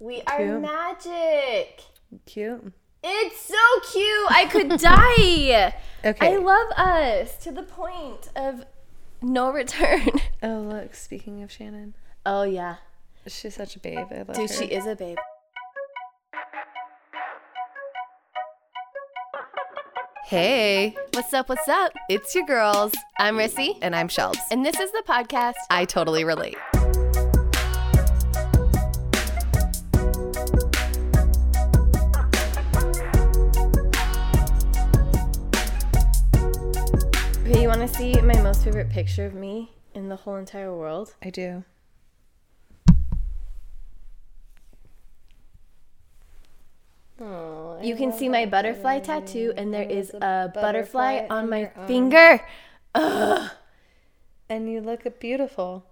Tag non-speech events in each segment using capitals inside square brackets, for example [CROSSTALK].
We are magic. Cute. It's so cute. I could [LAUGHS] die. Okay. I love us to the point of no return. [LAUGHS] oh, look. Speaking of Shannon, Oh yeah. she's such a babe. I love Dude, her. she is a babe. Hey, What's up? What's up? it's your girls, I'm Rissy, and I'm Shelbs. and this is the podcast. I totally relate. You want to see my most favorite picture of me in the whole entire world? I do. Oh, you can see my butterfly tattoo, and there is a butterfly on my finger. Ugh. And you look beautiful.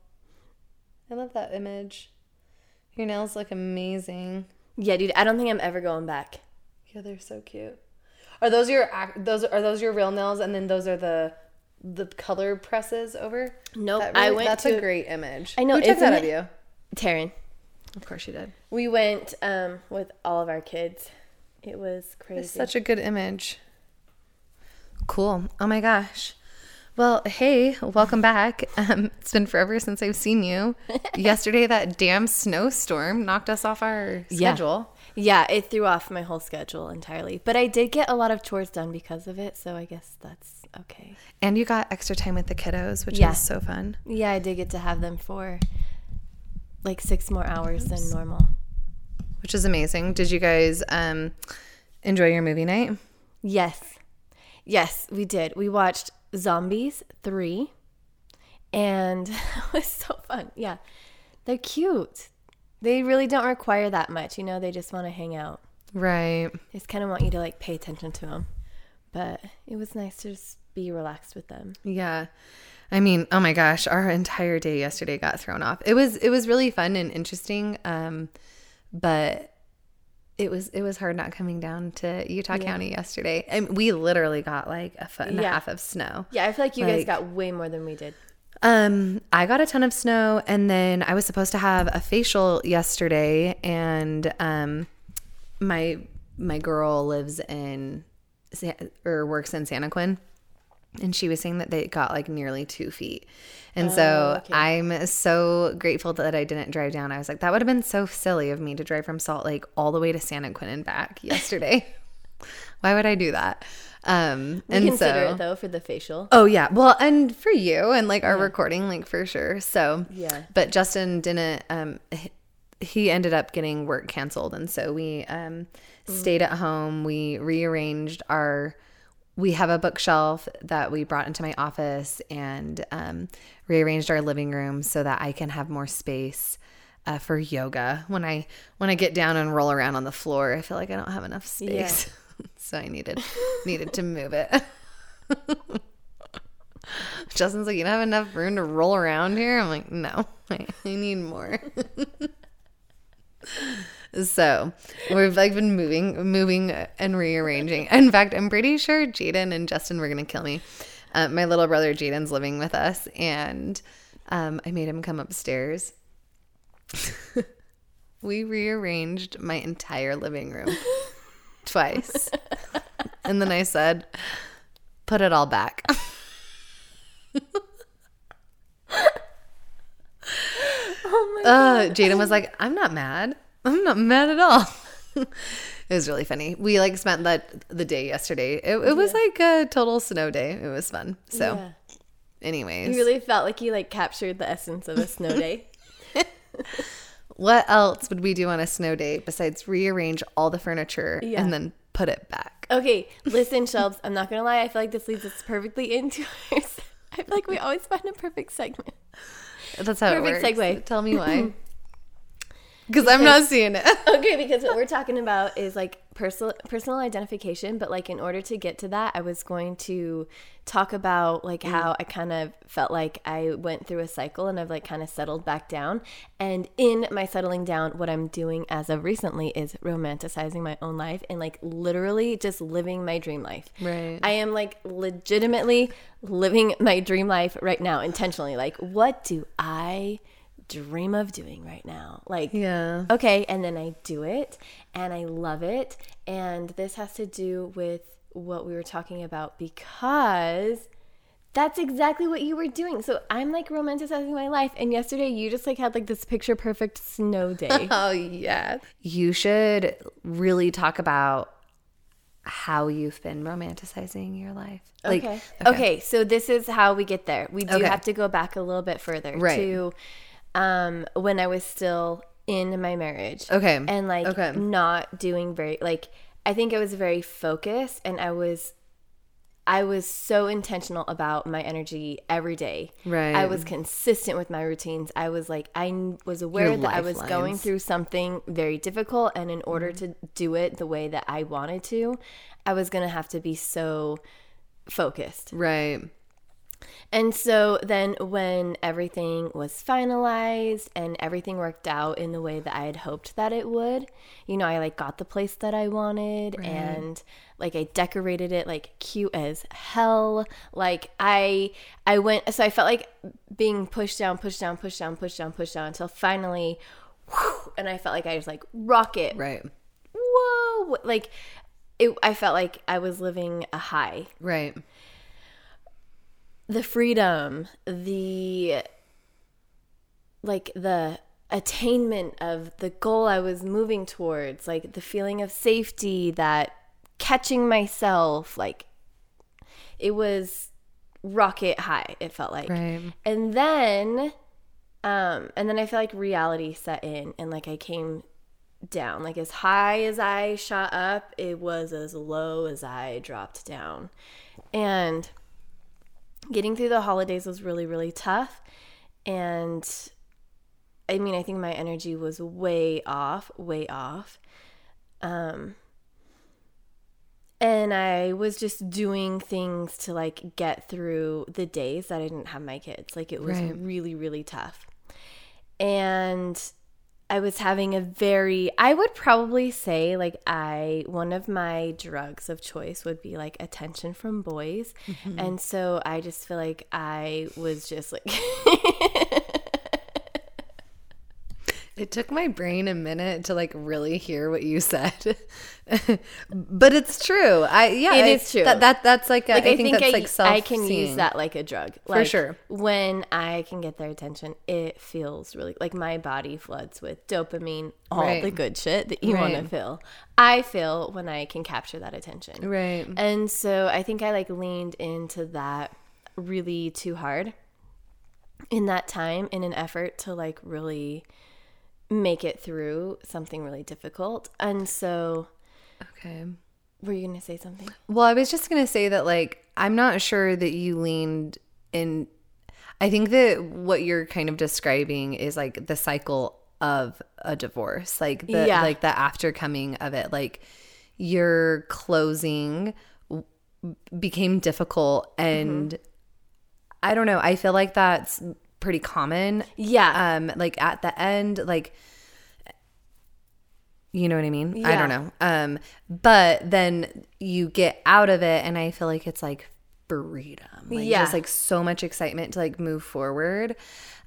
I love that image. Your nails look amazing. Yeah, dude, I don't think I'm ever going back. Yeah, they're so cute. Are those your those are those your real nails, and then those are the the color presses over? Nope, That I went That's to a great image. I know, Who took that of you? Taryn. Of course you did. We went um, with all of our kids. It was crazy. It's such a good image. Cool. Oh my gosh. Well, hey, welcome back. [LAUGHS] Um, it's been forever since I've seen you. [LAUGHS] Yesterday, that damn snowstorm knocked us off our Yeah. schedule. yeah, it threw off my whole schedule entirely. But I did get a lot of chores done because of it, so I guess that's okay. And you got extra time with the kiddos, which Yeah. is so fun. Yeah, I did get to have them for like six more hours than normal. Which is amazing. Did you guys um, enjoy your movie night? Yes. Yes, we did. We watched Zombies 3 and [LAUGHS] it was so fun. Yeah. They're cute. They really don't require that much, you know, they just want to hang out. Right. They just kind of want you to like pay attention to them. But it was nice to just be relaxed with them. Yeah. I mean, oh my gosh, our entire day yesterday got thrown off. It was it was really fun and interesting. Um, but it was it was hard not coming down to Utah County yesterday. And we literally got like a foot and a half of snow. Yeah, I feel like you guys got way more than we did. Um, I got a ton of snow and then I was supposed to have a facial yesterday and um my my girl lives in or works in Santaquin and she was saying that they got like nearly two feet. And so I'm so grateful that I didn't drive down. I was like, that would have been so silly of me to drive from Salt Lake all the way to Santaquin and back [LAUGHS] yesterday. [LAUGHS] Why would I do that? Um, We and consider so, it though for the facial. Oh yeah. Well, and for you and like our recording, like for sure. So Yeah. But Justin didn't. Um, he ended up getting work canceled, and so we um stayed at home. We rearranged our. We have a bookshelf that we brought into my office and um, rearranged our living room so that I can have more space. Uh, for yoga, when I when I get down and roll around on the floor, I feel like I don't have enough space, [LAUGHS] so I needed needed to move it. [LAUGHS] Justin's like, you don't have enough room to roll around here. I'm like, no, I, [LAUGHS] I need more. So we've like been moving, moving and rearranging. [LAUGHS] In fact, I'm pretty sure Jaden and Justin were gonna kill me. Uh, my little brother Jaden's living with us, and um, I made him come upstairs. [LAUGHS] we rearranged my entire living room [LAUGHS] twice, and then I said, "Put it all back." Oh my uh, Jaden was like, I'm not mad. I'm not mad at all. [LAUGHS] it was really funny. We like spent that the day yesterday. It, it was like a total snow day. It was fun. So, Yeah. anyways, You really felt like you like captured the essence of a snow day. [LAUGHS] [LAUGHS] what else would we do on a snow day besides rearrange all the furniture Yeah. and then put it back? Okay, listen, Shelbs. I'm not gonna lie. I feel like this leads us perfectly into. Our, I feel like we always find a perfect segment. That's how Perfect it works. segue. Tell me why. Because I'm not seeing it. [LAUGHS] Okay, because what we're talking about is like personal personal identification, but like in order to get to that, I was going to talk about like mm. how I kind of felt like I went through a cycle and I've like kind of settled back down. And in my settling down, what I'm doing as of recently is romanticizing my own life and like literally just living my dream life. Right. I am like legitimately living my dream life right now intentionally. Like, what do I dream of doing right now. Like, Yeah. okay, and then I do it and I love it. And this has to do with what we were talking about because that's exactly what you were doing. So I'm like romanticizing my life. And yesterday you just like had like this picture perfect snow day. [LAUGHS] Oh yeah. You should really talk about how you've been romanticizing your life. Like okay. okay. So this is how we get there. We do Okay. have to go back a little bit further Right. to um, when I was still in my marriage. Okay. And like Okay. not doing very like I think I was very focused and I was I was so intentional about my energy every day. Right. I was consistent with my routines. I was like I was aware Your that I was going through something very difficult and in order Mm-hmm. to do it the way that I wanted to, I was going to have to be so focused. Right. And so then when everything was finalized and everything worked out in the way that I had hoped that it would, you know, I like got the place that I wanted and like I decorated it like cute as hell. Like I I went so I felt like being pushed down, pushed down, pushed down, pushed down, pushed down until finally whew, and I felt like I was like rocket. Right. Whoa, like it, I felt like I was living a high Right. The freedom, the like the attainment of the goal I was moving towards, like the feeling of safety, that catching myself, like it was rocket high, it felt like. Right. And then um and then I feel like reality set in and like I came down. Like as high as I shot up, it was as low as I dropped down. And getting through the holidays was really really tough. And i mean i think my energy was way off way off. Um and i was just doing things to like get through the days that i didn't have my kids. Like it was Right. really really tough. And I was having a very I would probably say like I one of my drugs of choice would be like attention from boys. Mm-hmm. And so I just feel like I was just like [LAUGHS] It took my brain a minute to like really hear what you said, [LAUGHS] but it's true. I yeah, It I- is true. That, that that's like, a, like I, think, that's I, like self. I can use that like a drug. Like, for sure. When I can get their attention, it feels really like my body floods with dopamine, all Right. the good shit that you want to feel. I feel when I can capture that attention. Right. And so I think I like leaned into that really too hard in that time in an effort to like really make it through something really difficult. And so Okay. were you going to say something? Well, I was just gonna say that like I'm not sure that you leaned in. I think that what you're kind of describing is like the cycle of a divorce, like the Yeah. like the aftercoming of it. Like your closing became difficult, and mm-hmm. I don't know. I feel like that's pretty common. Yeah. Um, like at the end, like you know what I mean? I don't know. Um, but then you get out of it, and I feel like it's like freedom, like Yeah. just like so much excitement to like move forward.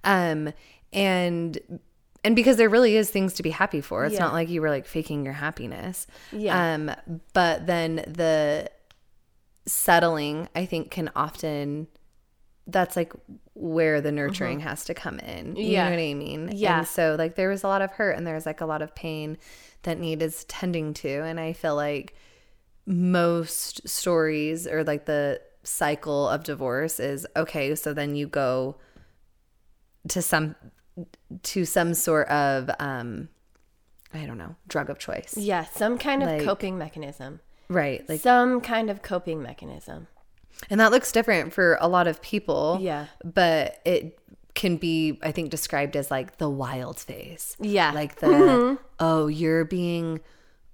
Um, and and because there really is things to be happy for. It's Yeah. not like you were like faking your happiness. Yeah. Um, but then the settling, I think, can often that's like where the nurturing has to come in. You. Yeah. know what I mean? Yeah. And so like there was a lot of hurt and there was like a lot of pain that needed tending to. And I feel like most stories or like the cycle of divorce is okay, so then you go to some to some sort of um I don't know, drug of choice. Yeah, some kind of Like- coping mechanism. Right. Like some kind of coping mechanism. And that looks different for a lot of people. Yeah. But it can be I think described as like the wild phase. Yeah. Like the oh, you're being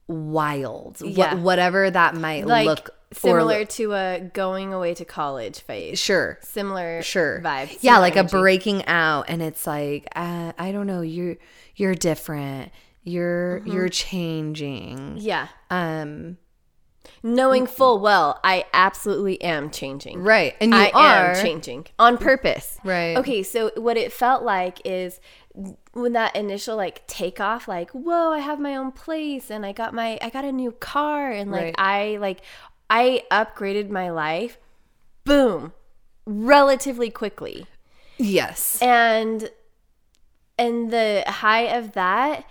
wild. Yeah. whatever that might look Like look similar or to a going away to college phase. sure. Similar Sure. vibes. Yeah, like energy. a breaking out and it's like uh, I don't know, you're you're different. You're Mm-hmm. you're changing. Yeah. Um Knowing mm-hmm. full well I absolutely am changing. right. And you I are am changing on purpose. Right. Okay, so what it felt like is when that initial like takeoff, like, whoa, I have my own place and I got my, I got a new car and like Right. I, like, I upgraded my life, boom, relatively quickly Yes. and and the high of that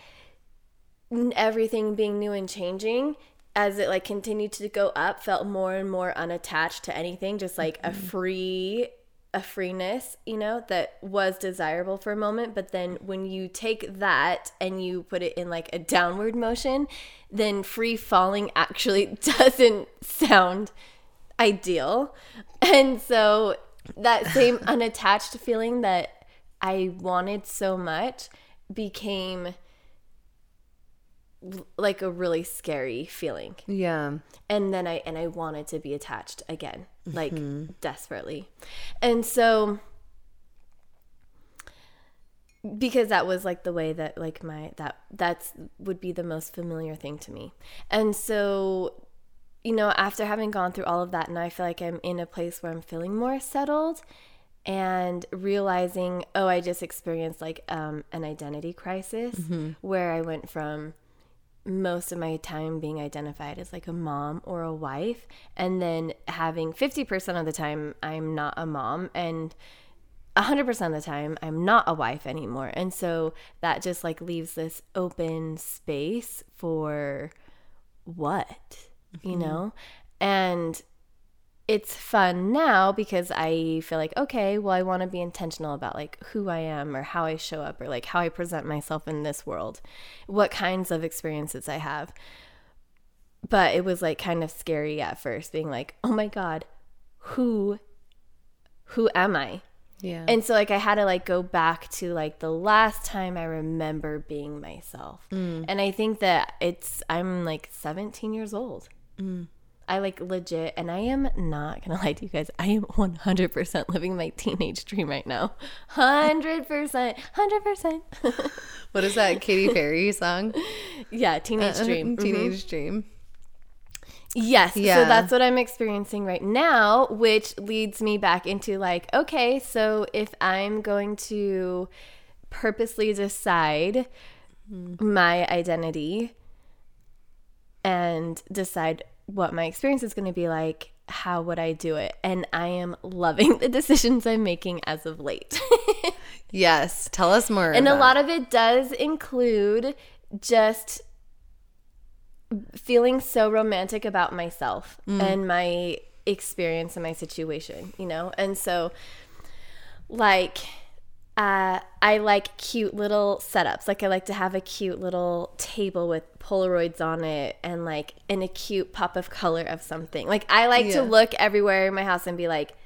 everything being new and changing as it like continued to go up felt more and more unattached to anything just like a mm-hmm. free a freeness you know that was desirable for a moment but then when you take that and you put it in like a downward motion then free falling actually [LAUGHS] doesn't sound ideal. And so that same [LAUGHS] unattached feeling that I wanted so much became like a really scary feeling. Yeah. And then I and I wanted to be attached again, like desperately. And so because that was like the way that like my that that's would be the most familiar thing to me. And so you know, after having gone through all of that, now I feel like I'm in a place where I'm feeling more settled and realizing, oh, I just experienced like um, an identity crisis where I went from most of my time being identified as like a mom or a wife, and then having 50% of the time I'm not a mom, and 100% of the time I'm not a wife anymore. And so that just like leaves this open space for what? you mm-hmm. know? And it's fun now because I feel like, okay, well, I want to be intentional about like who I am or how I show up or like how I present myself in this world, what kinds of experiences I have. But it was like kind of scary at first being like, oh my God, who, who am I? Yeah. And so like I had to like go back to like the last time I remember being myself. Mm. And I think that it's I'm like 17 years old. Mm. I like legit and I am not to [LAUGHS] lie to you guys. I am 100% living my teenage dream right now. 100%. 100%. [LAUGHS] what is that Katy Perry song? yeah, teenage uh, uh, dream. Mhm. Teenage Dream. Yes. Yeah. So that's what I'm experiencing right now, which leads me back into like, okay, so if I'm going to purposely decide mm-hmm. my identity and decide what my experience is going to be like, how would I do it? And I am loving [LAUGHS] the decisions I'm making as of late. [LAUGHS] Yes. Tell us more. and a lot of it does include just feeling so romantic about myself mm. and my experience and my situation, you know? And so, like, uh, I like cute little setups. Like, I like to have a cute little table with Polaroids on it and, like, in a cute pop of color of something. Like, I like Yeah. to look everywhere in my house and be like,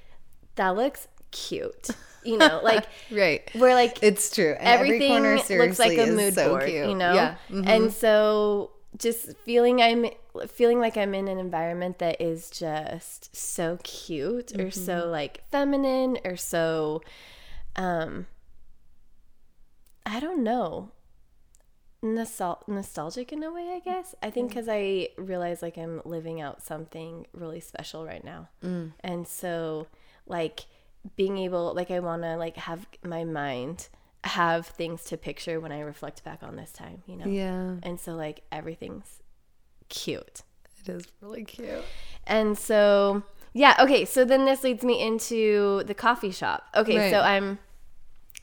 that looks cute. You know, [LAUGHS] like, Right. we're like, It's true. And every everything corner looks like a mood so board, cute. you know. Yeah. Mhm. And so just feeling I'm feeling like I'm in an environment that is just so cute or Mm-hmm. so like feminine or so um I don't know. Nostal- nostalgic in a way, I guess. I Mm. think because I realize like I'm living out something really special right now, Mm. and so like being able, like I want to like have my mind have things to picture when I reflect back on this time, you know. Yeah. And so like everything's cute. It is really cute. And so, yeah, okay, so then this leads me into the coffee shop. Okay, so I'm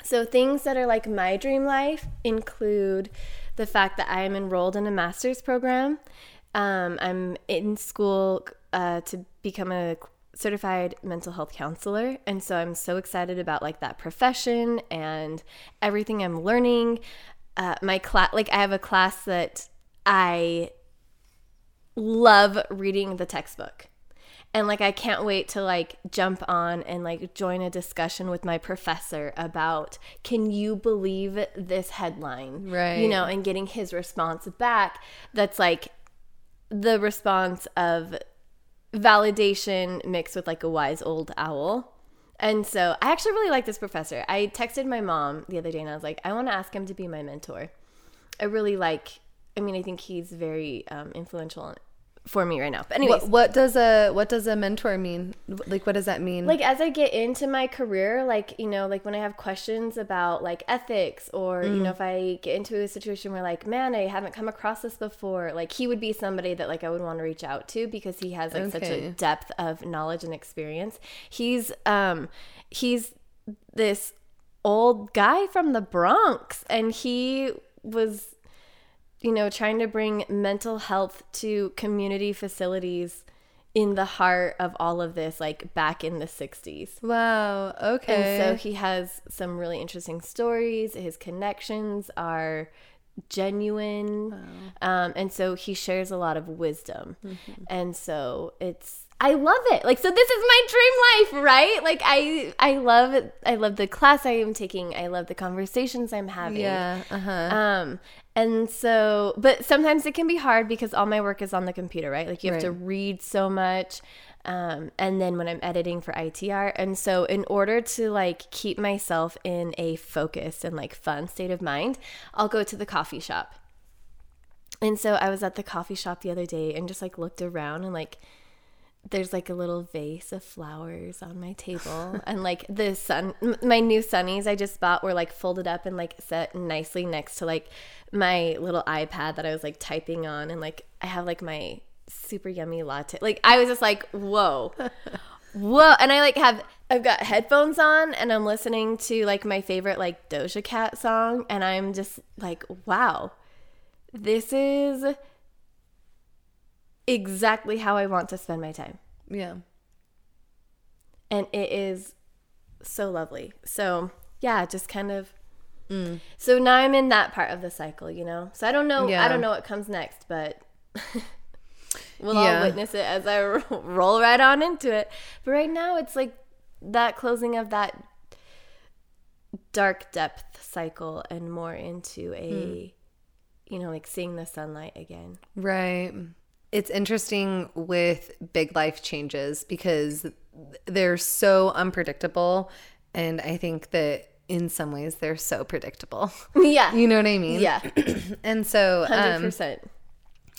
so things that are like my dream life include the fact that I am enrolled in a master's program. Um, I'm in school uh, to become a certified mental health counselor, and so I'm so excited about like that profession and everything I'm learning. Uh, my class, like I have a class that I love reading the textbook and like i can't wait to like jump on and like join a discussion with my professor about can you believe this headline? Right. you know and getting his response back that's like the response of validation mixed with like a wise old owl. And so i actually really like this professor. I texted my mom the other day and i was like i want to ask him to be my mentor. I really like i mean i think he's very um, influential for me right now. But anyways, What, what does a what does a mentor mean? Like what does that mean? like as I get into my career, like you know, like when I have questions about like ethics, or you Mm. know, if I get into a situation where like, man, I haven't come across this before, like he would be somebody that like I would want to reach out to because he has like such a depth of knowledge and experience. He's um he's this old guy from the Bronx, and he was you know, trying to bring mental health to community facilities in the heart of all of this, like back in the 60s. wow. Okay. And so he has some really interesting stories. His connections are genuine. Um, and so he shares a lot of wisdom. And so it's I love it. Like so this is my dream life, right? Like I I love it. I love the class I am taking. I love the conversations I'm having. yeah. Uh huh. Um, and so, but sometimes it can be hard because all my work is on the computer, right? Like you have to read so much. Um, and then when I'm editing for ITR. And so in order to like keep myself in a focused and like fun state of mind, I'll go to the coffee shop. And so I was at the coffee shop the other day and just like looked around and like there's like a little vase of flowers on my table [LAUGHS] and like the sun my new sunnies i just bought were like folded up and like set nicely next to like my little ipad that i was like typing on and like i have like my super yummy latte like i was just like whoa. [LAUGHS] Whoa and i like have i've got headphones on and i'm listening to like my favorite like doja cat song and i'm just like wow. This is exactly how I want to spend my time. yeah. And it is so lovely. So, yeah, just kind of mm. So now I'm in that part of the cycle, you know. So I don't know Yeah. I don't know what comes next, but [LAUGHS] we'll Yeah. all witness it as I [LAUGHS] roll right on into it. But right now it's like that closing of that dark depth cycle and more into a hmm. you know, like seeing the sunlight again. Right. It's interesting with big life changes because they're so unpredictable. And I think that in some ways they're so predictable. [LAUGHS] yeah. You know what I mean? Yeah. [CLEARS THROAT] And so um, 100%.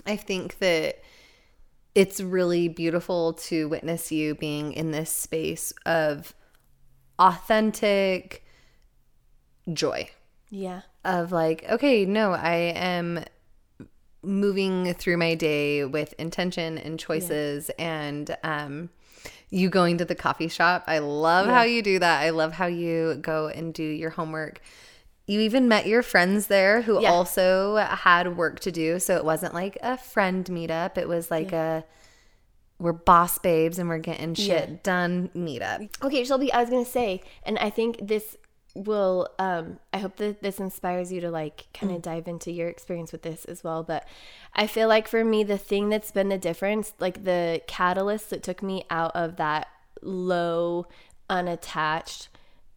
I think that it's really beautiful to witness you being in this space of authentic joy. yeah. of like, okay, no, I am moving through my day with intention and choices and um you going to the coffee shop. I love how you do that. I love how you go and do your homework. You even met your friends there who Yeah. also had work to do. So it wasn't like a friend meetup. It was like a we're boss babes and we're getting shit Yeah. done meetup. Okay, Shelby, I was gonna say, and I think this will um I hope that this inspires you to like kind of dive into your experience with this as well. But I feel like for me the thing that's been the difference, like the catalyst that took me out of that low, unattached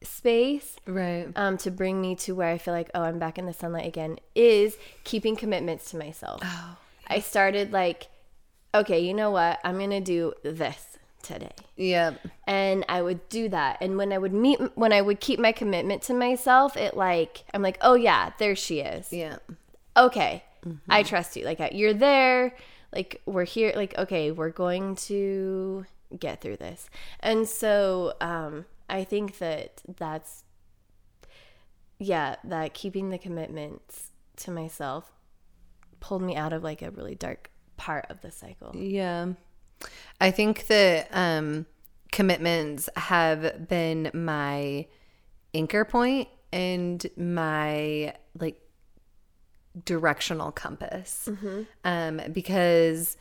space Right. um, to bring me to where I feel like, oh, I'm back in the sunlight again, is keeping commitments to myself. Oh, I started like, okay, you know what? I'm going to do this today. Yep. And I would do that. And when I would meet, when I would keep my commitment to myself, it like, I'm like, oh yeah, there she is. Yeah. Okay. I trust you. Like, you're there. Like, we're here. Like, okay, we're going to get through this. And so, um, I think that that's, yeah, that keeping the commitments to myself pulled me out of like a really dark part of the cycle. Yeah. I think that um, commitments have been my anchor point and my like directional compass. Um, because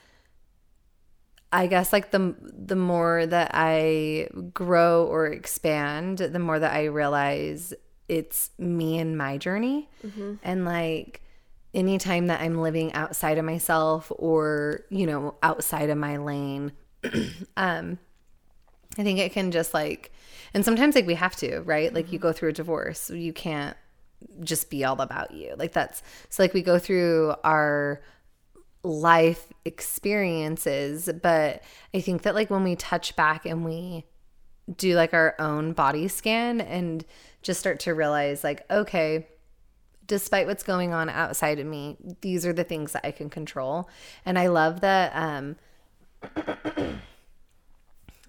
I guess like the the more that I grow or expand, the more that I realize it's me and my journey. And like anytime that I'm living outside of myself or, you know, outside of my lane, [CLEARS THROAT] um I think it can just like and sometimes like we have to, right? Like you go through a divorce, you can't just be all about you. Like that's so like we go through our life experiences, but I think that like when we touch back and we do like our own body scan and just start to realize like okay, despite what's going on outside of me, these are the things that I can control. And I love that um [COUGHS]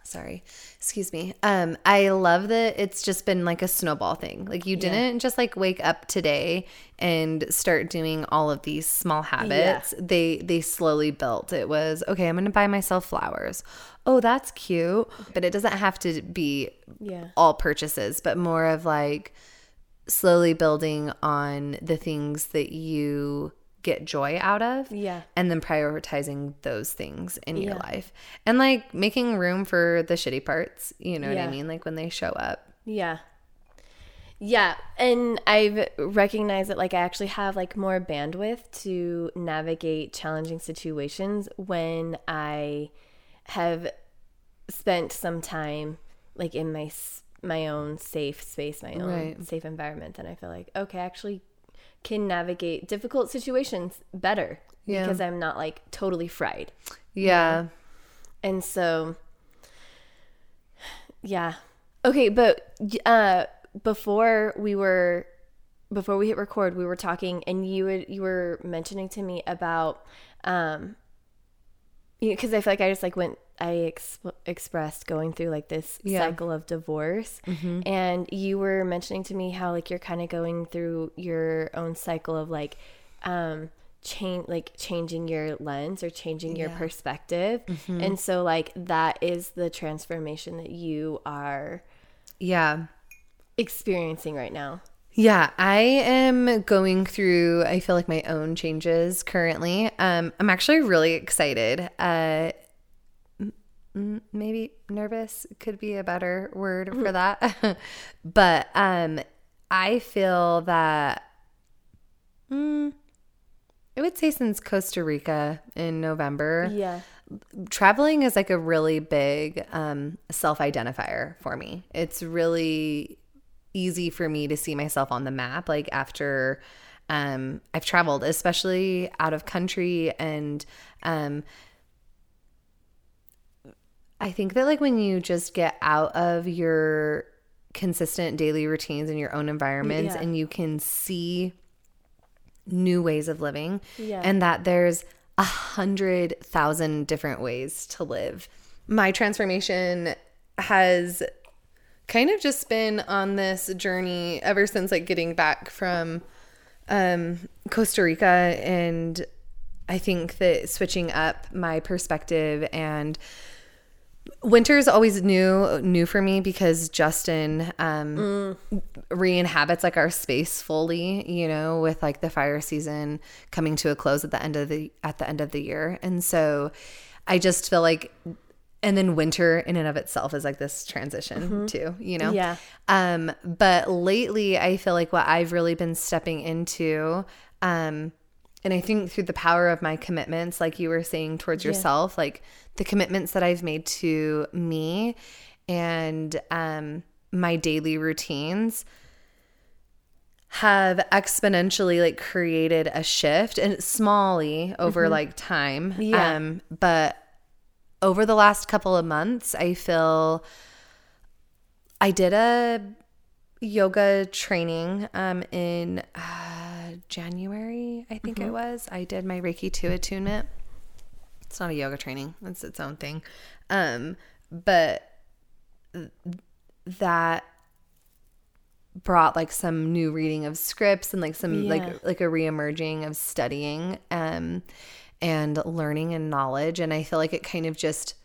sorry excuse me. Um i love that it's just been like a snowball thing. Like you didn't yeah. just like wake up today and start doing all of these small habits. Yeah. they they slowly built. It was okay i'm gonna buy myself flowers. Oh that's cute. But it doesn't have to be yeah. all purchases but more of like slowly building on the things that you get joy out of. Yeah. And then prioritizing those things in yeah. your life. And like making room for the shitty parts, you know yeah. what I mean? Like when they show up. Yeah. Yeah, and I've recognized that like I actually have like more bandwidth to navigate challenging situations when I have spent some time like in my my own safe space, my own right. safe environment, and I feel like okay, I actually can navigate difficult situations better yeah. because I'm not like totally fried. Yeah. You know? And so yeah. Okay, but uh before we were before we hit record, we were talking and you would you were mentioning to me about um you know, I feel like I just like went I exp- expressed going through like this yeah. cycle of divorce. Mm-hmm. And you were mentioning to me how like you're kind of going through your own cycle of like um change like changing your lens or changing your yeah. perspective. Mm-hmm. And so like that is the transformation that you are yeah experiencing right now. Yeah, I am going through I feel like my own changes currently. Um I'm actually really excited. Uh maybe nervous could be a better word [LAUGHS] for that. [LAUGHS] but um I feel that mm, I would say since Costa Rica in November. Yeah. Traveling is like a really big um, self identifier for me. It's really easy for me to see myself on the map. Like after um, I've traveled, especially out of country and um, I think that like when you just get out of your consistent daily routines in your own environments yeah. and you can see new ways of living yeah. and that there's a hundred thousand different ways to live. My transformation has kind of just been on this journey ever since like getting back from um, Costa Rica and I think that switching up my perspective and winter's always new new for me because Justin um mm. re-inhabits like our space fully, you know, with like the fire season coming to a close at the end of the at the end of the year. And so I just feel like and then winter in and of itself is like this transition mm-hmm. too, you know? Yeah. Um, but lately I feel like what I've really been stepping into, um, and I think through the power of my commitments, like you were saying towards yeah. yourself, like the commitments that I've made to me and um, my daily routines have exponentially like created a shift and smally over mm-hmm. like time. Yeah. Um, but over the last couple of months, I feel I did a yoga training um, in uh, January, I think mm-hmm. it was. I did my Reiki 2 attunement. It's not a yoga training, it's its own thing. Um, but that brought like some new reading of scripts and like some yeah. like like a reemerging of studying um and learning and knowledge and I feel like it kind of just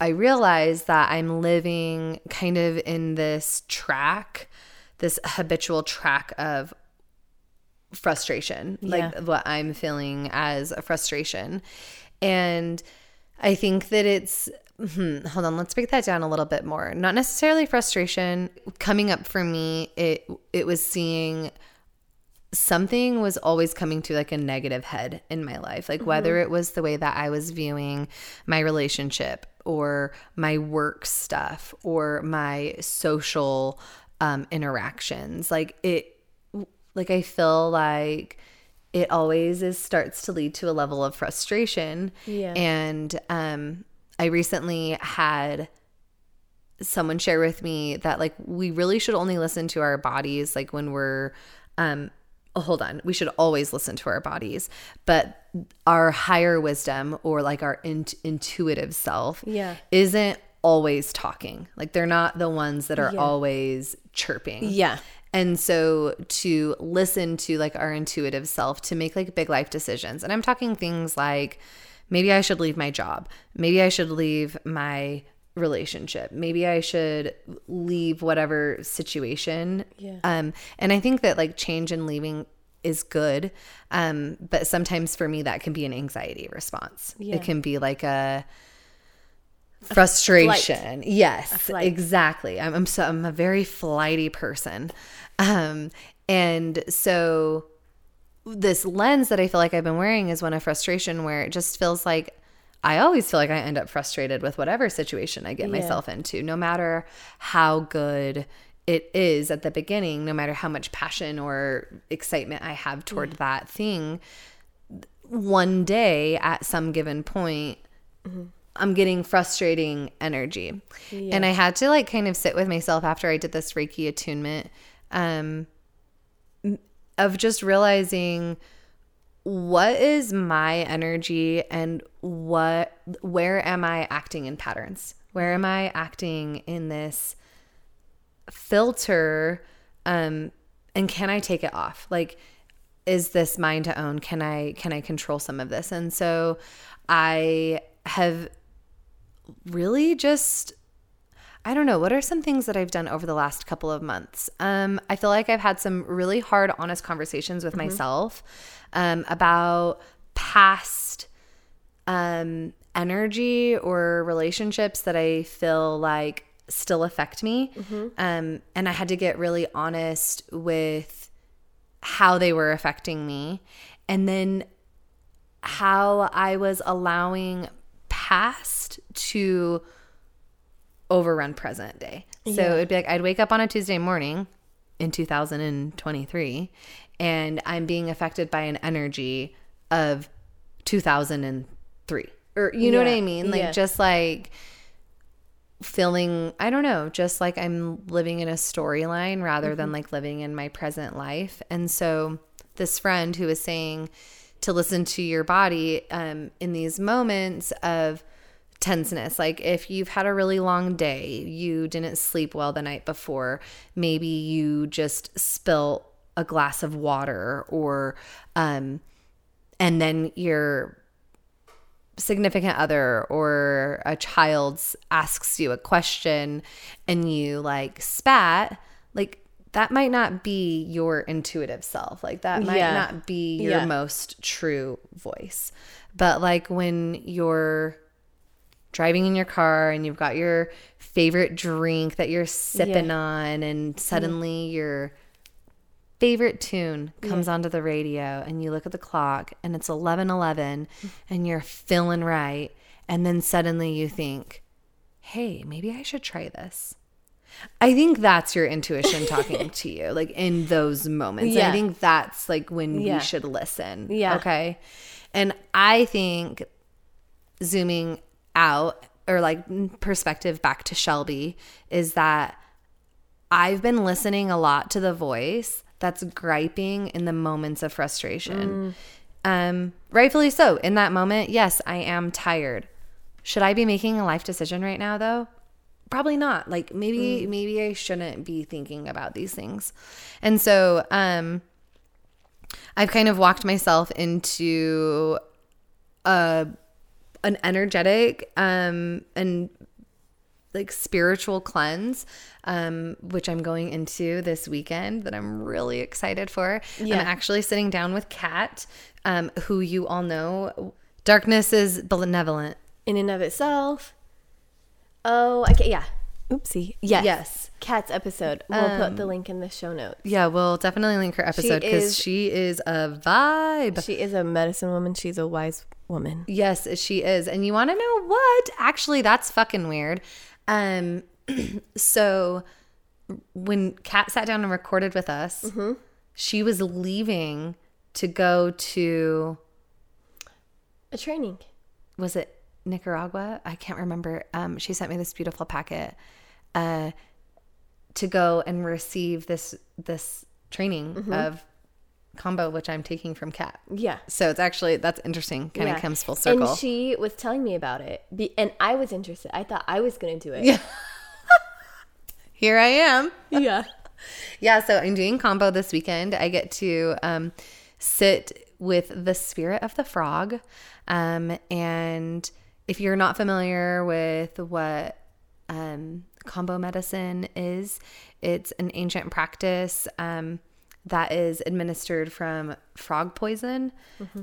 I realize that I'm living kind of in this track, this habitual track of frustration, yeah. like what I'm feeling as a frustration. And I think that it's hmm, hold on, let's break that down a little bit more. Not necessarily frustration coming up for me, it it was seeing something was always coming to like a negative head in my life. Like mm-hmm. whether it was the way that I was viewing my relationship or my work stuff or my social um, interactions. Like it like I feel like it always is starts to lead to a level of frustration. Yeah. And um I recently had someone share with me that like we really should only listen to our bodies like when we're um oh, hold on we should always listen to our bodies but our higher wisdom or like our in- intuitive self Yeah. isn't always talking like they're not the ones that are Yeah. always chirping Yeah. And so to listen to like our intuitive self to make like big life decisions. And I'm talking things like maybe I should leave my job. Maybe I should leave my relationship. Maybe I should leave whatever situation. Yeah. Um and I think that like change and leaving is good. Um but sometimes for me that can be an anxiety response. Yeah. It can be like a frustration. Yes, exactly. I'm, I'm so I'm a very flighty person, um, and so this lens that I feel like I've been wearing is one of frustration, where it just feels like I always feel like I end up frustrated with whatever situation I get Yeah. myself into, no matter how good it is at the beginning, no matter how much passion or excitement I have toward that thing. One day at some given point, I'm getting frustrating energy. And I had to like kind of sit with myself after I did this Reiki attunement um, of just realizing what is my energy and what where am I acting in patterns? Where am I acting in this filter um and can I take it off? Like is this mine to own? Can I can I control some of this? And so I have really just I don't know. What are some things that I've done over the last couple of months? Um, I feel like I've had some really hard, honest conversations with myself um, about past um, energy or relationships that I feel like still affect me. Um, and I had to get really honest with how they were affecting me. And then how I was allowing past to overrun present day. So Yeah. it'd be like I'd wake up on a Tuesday morning in 2023 and I'm being affected by an energy of 2003. Or you know what I mean? Like Yeah. just like feeling I don't know, just like I'm living in a storyline rather mm-hmm. than like living in my present life. And so this friend who was saying to listen to your body um, in these moments of tenseness. Like if you've had a really long day, you didn't sleep well the night before, maybe you just spilt a glass of water or um and then your significant other or a child asks you a question and you like spat, like that might not be your intuitive self. Like that might Yeah. not be your Yeah. most true voice. But like when you're driving in your car and you've got your favorite drink that you're sipping on and mm-hmm. suddenly your favorite tune comes onto the radio and you look at the clock and it's 11:11 mm-hmm. and you're feeling right and then suddenly you think hey maybe I should try this I think that's your intuition talking [LAUGHS] to you like in those moments And I think that's like when Yeah. you should listen Yeah. okay and I think zooming out or like perspective back to Shelby is that I've been listening a lot to the voice that's griping in the moments of frustration. Um, rightfully so. In that moment, yes, I am tired. Should I be making a life decision right now though? Probably not. Like maybe maybe I shouldn't be thinking about these things. And so um I've kind of walked myself into a an energetic um and like spiritual cleanse um which I'm going into this weekend that I'm really excited for. Yeah. I'm actually sitting down with Kat um who you all know darkness is benevolent. In and of itself. Oh, okay, yeah. Oopsie. Yes. Yes. Kat's episode. We'll put the link in the show notes. Yeah, we'll definitely link her episode because she is a vibe. She is a medicine woman. She's a wise woman. Yes, she is. And you want to know what? Actually, that's fucking weird. Um [CLEARS THROAT] so when Kat sat down and recorded with us, she was leaving to go to A training. was it Nicaragua? I can't remember. Um, she sent me this beautiful packet uh, to go and receive this this training of Kambo, which I'm taking from Kat. Yeah. So it's actually that's interesting. Kind of Yeah. comes full circle. And she was telling me about it, be, and I was interested. I thought I was going to do it. Yeah. [LAUGHS] Here I am. Yeah. [LAUGHS] Yeah, so I'm doing Kambo this weekend. I get to um, sit with the spirit of the frog. Um, and if you're not familiar with what um, Kambo medicine is, it's an ancient practice um, that is administered from frog poison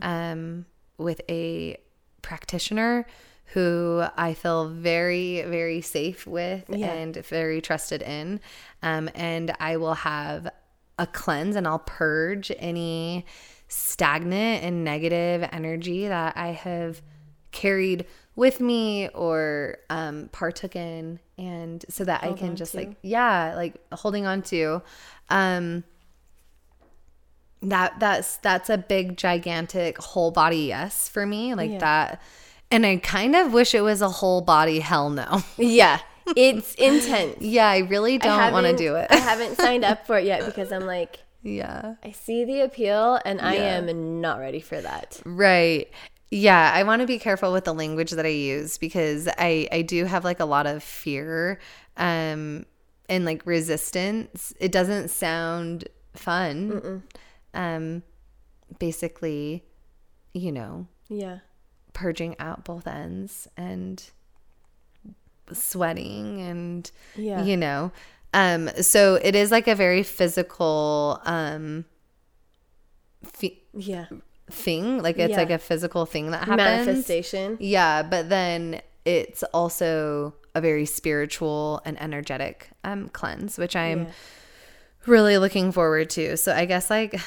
um, with a practitioner who I feel very, very safe with Yeah. and very trusted in. Um, and I will have a cleanse and I'll purge any stagnant and negative energy that I have carried with me or um, partook in. And so that I can just to. like, yeah, like holding on to. Um, that that's that's a big gigantic whole body yes for me like Yeah. that and i kind of wish it was a whole body hell no Yeah. It's [LAUGHS] intense. yeah i really don't want to do it I haven't signed up for it yet [LAUGHS] because I'm like, yeah I see the appeal and I am not ready for that. right yeah i want to be careful with the language that i use because i i do have like a lot of fear um and like resistance it doesn't sound fun um basically you know Yeah. purging out both ends and sweating and Yeah. you know um so it is like a very physical um fe- Yeah. Thing like it's Yeah. like a physical thing that happens Manifestation. yeah but then it's also a very spiritual and energetic um cleanse which i'm Yeah. really looking forward to so i guess like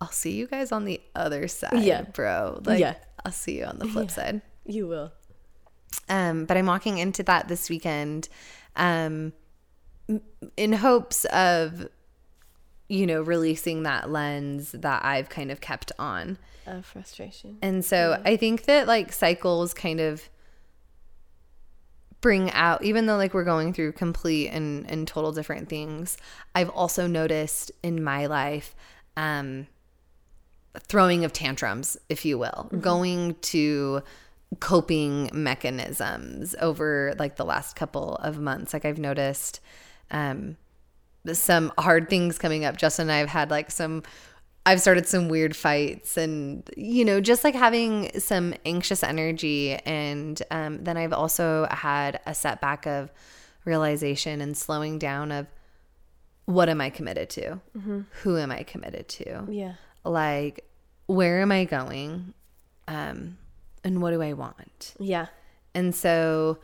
i'll see you guys on the other side Yeah. bro like Yeah. i'll see you on the flip side You will. um, but I'm walking into that this weekend um, in hopes of, you know, releasing that lens that I've kind of kept on. Of frustration. And so I think that like cycles kind of bring out, even though like we're going through complete and, and total different things, I've also noticed in my life, um, throwing of tantrums, if you will, going to coping mechanisms over like the last couple of months. Like I've noticed um some hard things coming up. Justin and I have had like some I've started some weird fights and you know just like having some anxious energy and um then I've also had a setback of realization and slowing down of what am I committed to? Who am I committed to? Yeah. like where am i going um and what do i want Yeah. and so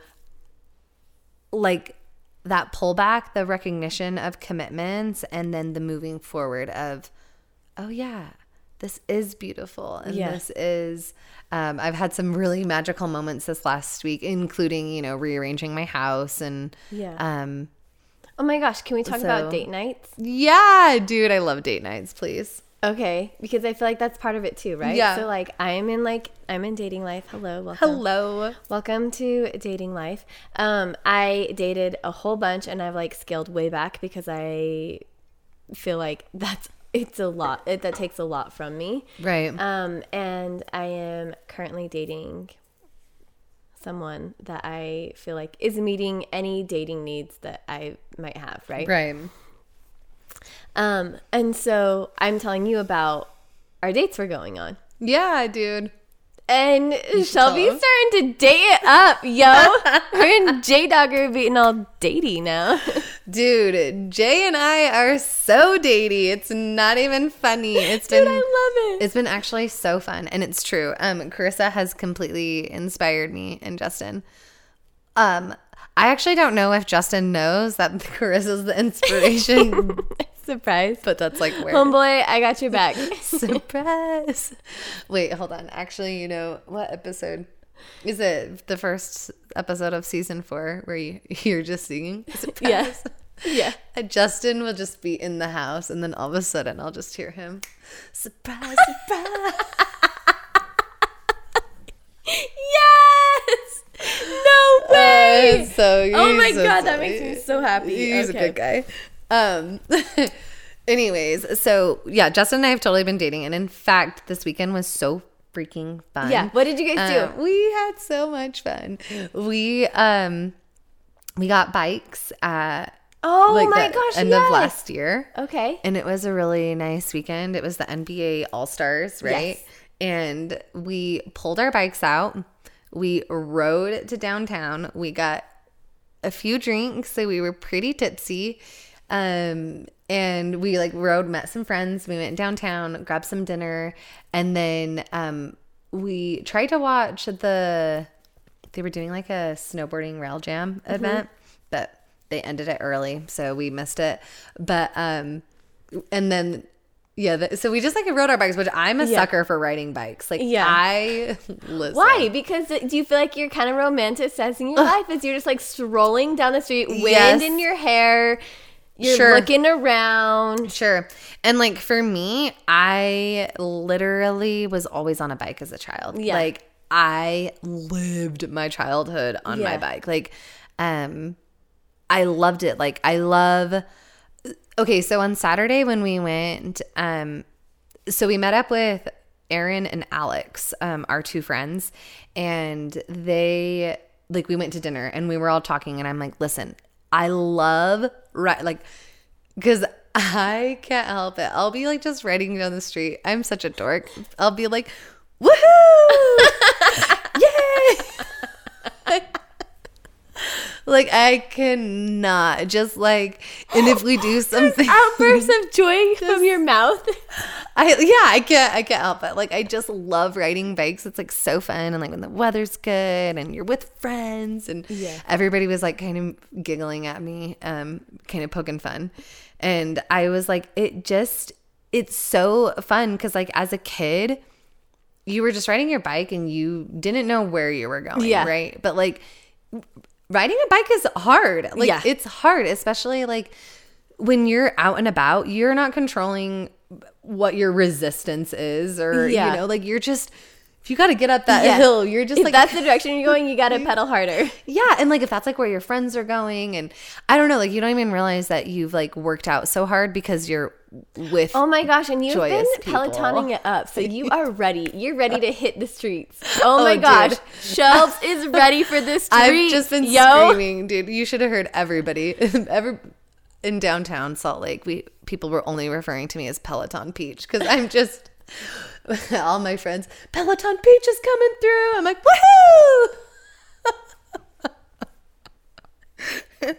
like that pullback the recognition of commitments and then the moving forward of oh yeah this is beautiful and Yeah. this is um, i've had some really magical moments this last week including you know rearranging my house and Yeah. um Oh my gosh, can we talk So- about date nights? yeah dude i love date nights please Okay, because I feel like that's part of it too, right? Yeah. So like I am in like I'm in dating life. Hello, welcome. hello Welcome to dating life. Um, I dated a whole bunch and I've like scaled way back because I feel like that's it's a lot. It, that takes a lot from me. right Um, and I am currently dating someone that I feel like is meeting any dating needs that I might have, right? right Um, and so I'm telling you about our dates we're going on. yeah dude And Shelby's starting to date it up, yo. [LAUGHS] Her and J Dog are being all datey now. [LAUGHS] Dude, Jay and I are so datey. It's not even funny. [LAUGHS] It's Dude, been I love it. it's been actually so fun and it's true. Um Carissa has completely inspired me and Justin. Um I actually don't know if Justin knows that [LAUGHS] Carissa's the inspiration, [LAUGHS] Surprise. but that's like where Homeboy, I got your back. surprise. Wait, hold on. Actually, you know what episode is it? The first episode of season 4 where you [LAUGHS] you're just singing? Surprise. yeah. [LAUGHS] Yeah. [LAUGHS] Justin will just be in the house, and then all of a sudden, I'll just hear him, surprise, surprise. Yes! No way! Uh, so oh my so god, that makes me so happy. He's okay. a good guy. Um, Anyways, so yeah, Justin and I have totally been dating, and in fact, this weekend was so freaking fun. Yeah. What did you guys Um, do? we had so much fun. We um we got bikes at Oh like my the gosh! end yes. of last year. Okay. And it was a really nice weekend. It was the NBA All Stars, right? Yes. And we pulled our bikes out. We rode to downtown. We got a few drinks, so we were pretty tipsy. Um, and we like rode, met some friends. We went downtown, grabbed some dinner, and then um, we tried to watch the. They were doing like a snowboarding rail jam event, but they ended it early, so we missed it. But um, and then yeah, the, so we just like rode our bikes, which I'm a Yeah. sucker for riding bikes. Like Yeah. I listen. Why? Because do you feel like you're kind of romanticizing your [LAUGHS] life as you're just like strolling down the street, wind Yes. in your hair, you're Sure. looking around. Sure. And like for me, I literally was always on a bike as a child. Yeah. Like I lived my childhood on my bike. Like um I loved it. Like I love Okay, so on Saturday when we went um so we met up with Aaron and Alex, um, our two friends, and they like we went to dinner and we were all talking and I'm like, listen, I love right like because I can't help it. I'll be like just riding down the street. I'm such a dork. I'll be like, woohoo! [LAUGHS] Yay! like I cannot just like and if we do [LAUGHS] something Outbursts of joy from [LAUGHS] your mouth. I yeah, I can't I can't help it. Like I just love riding bikes. It's like so fun and like when the weather's good and you're with friends and Yeah. everybody was like kind of giggling at me, um, kind of poking fun. And I was like, it just it's so fun because like as a kid, you were just riding your bike and you didn't know where you were going, Yeah. right? But like riding a bike is hard. Like Yeah. it's hard, especially like when you're out and about, you're not controlling what your resistance is or Yeah. you know, like you're just if you got to get up that Yeah. hill, you're just If like that's the direction you're going, you got to [LAUGHS] pedal harder. yeah, and like if that's like where your friends are going and I don't know, like you don't even realize that you've like worked out so hard because you're with Oh my gosh, and you've been people. pelotoning it up. So you are [LAUGHS] ready. You're ready to hit the streets. Oh, [LAUGHS] Oh, my oh, gosh. dude. Shelves is ready for this. I've just been yo. screaming, dude. You should have heard everybody. Every in downtown Salt Lake, we people were only referring to me as Peloton Peach because I'm just [LAUGHS] all my friends. Peloton Peach is coming through. I'm like, woohoo! [LAUGHS]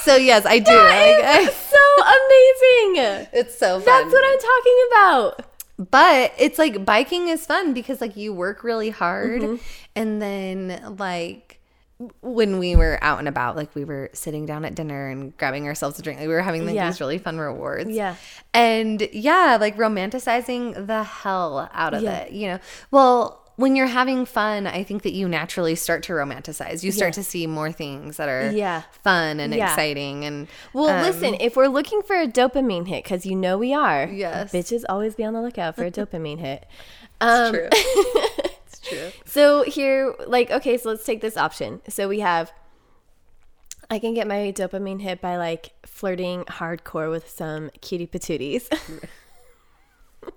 so yes, I do. Like, I- so amazing. [LAUGHS] it's so fun. That's what I'm talking about. but it's like biking is fun because like you work really hard Mm-hmm. and then like when we were out and about like we were sitting down at dinner and grabbing ourselves a drink like we were having like Yeah. these really fun rewards Yeah. and yeah like romanticizing the hell out of Yeah. it you know well when you're having fun i think that you naturally start to romanticize you start Yeah. to see more things that are Yeah. fun and Yeah. exciting and Well, um, listen, if we're looking for a dopamine hit, because you know we are, Yes. bitches always be on the lookout for a [LAUGHS] dopamine hit. Um, true [LAUGHS] So here, like, okay, so let's take this option. So we have, I can get my dopamine hit by like flirting hardcore with some cutie patooties, [LAUGHS]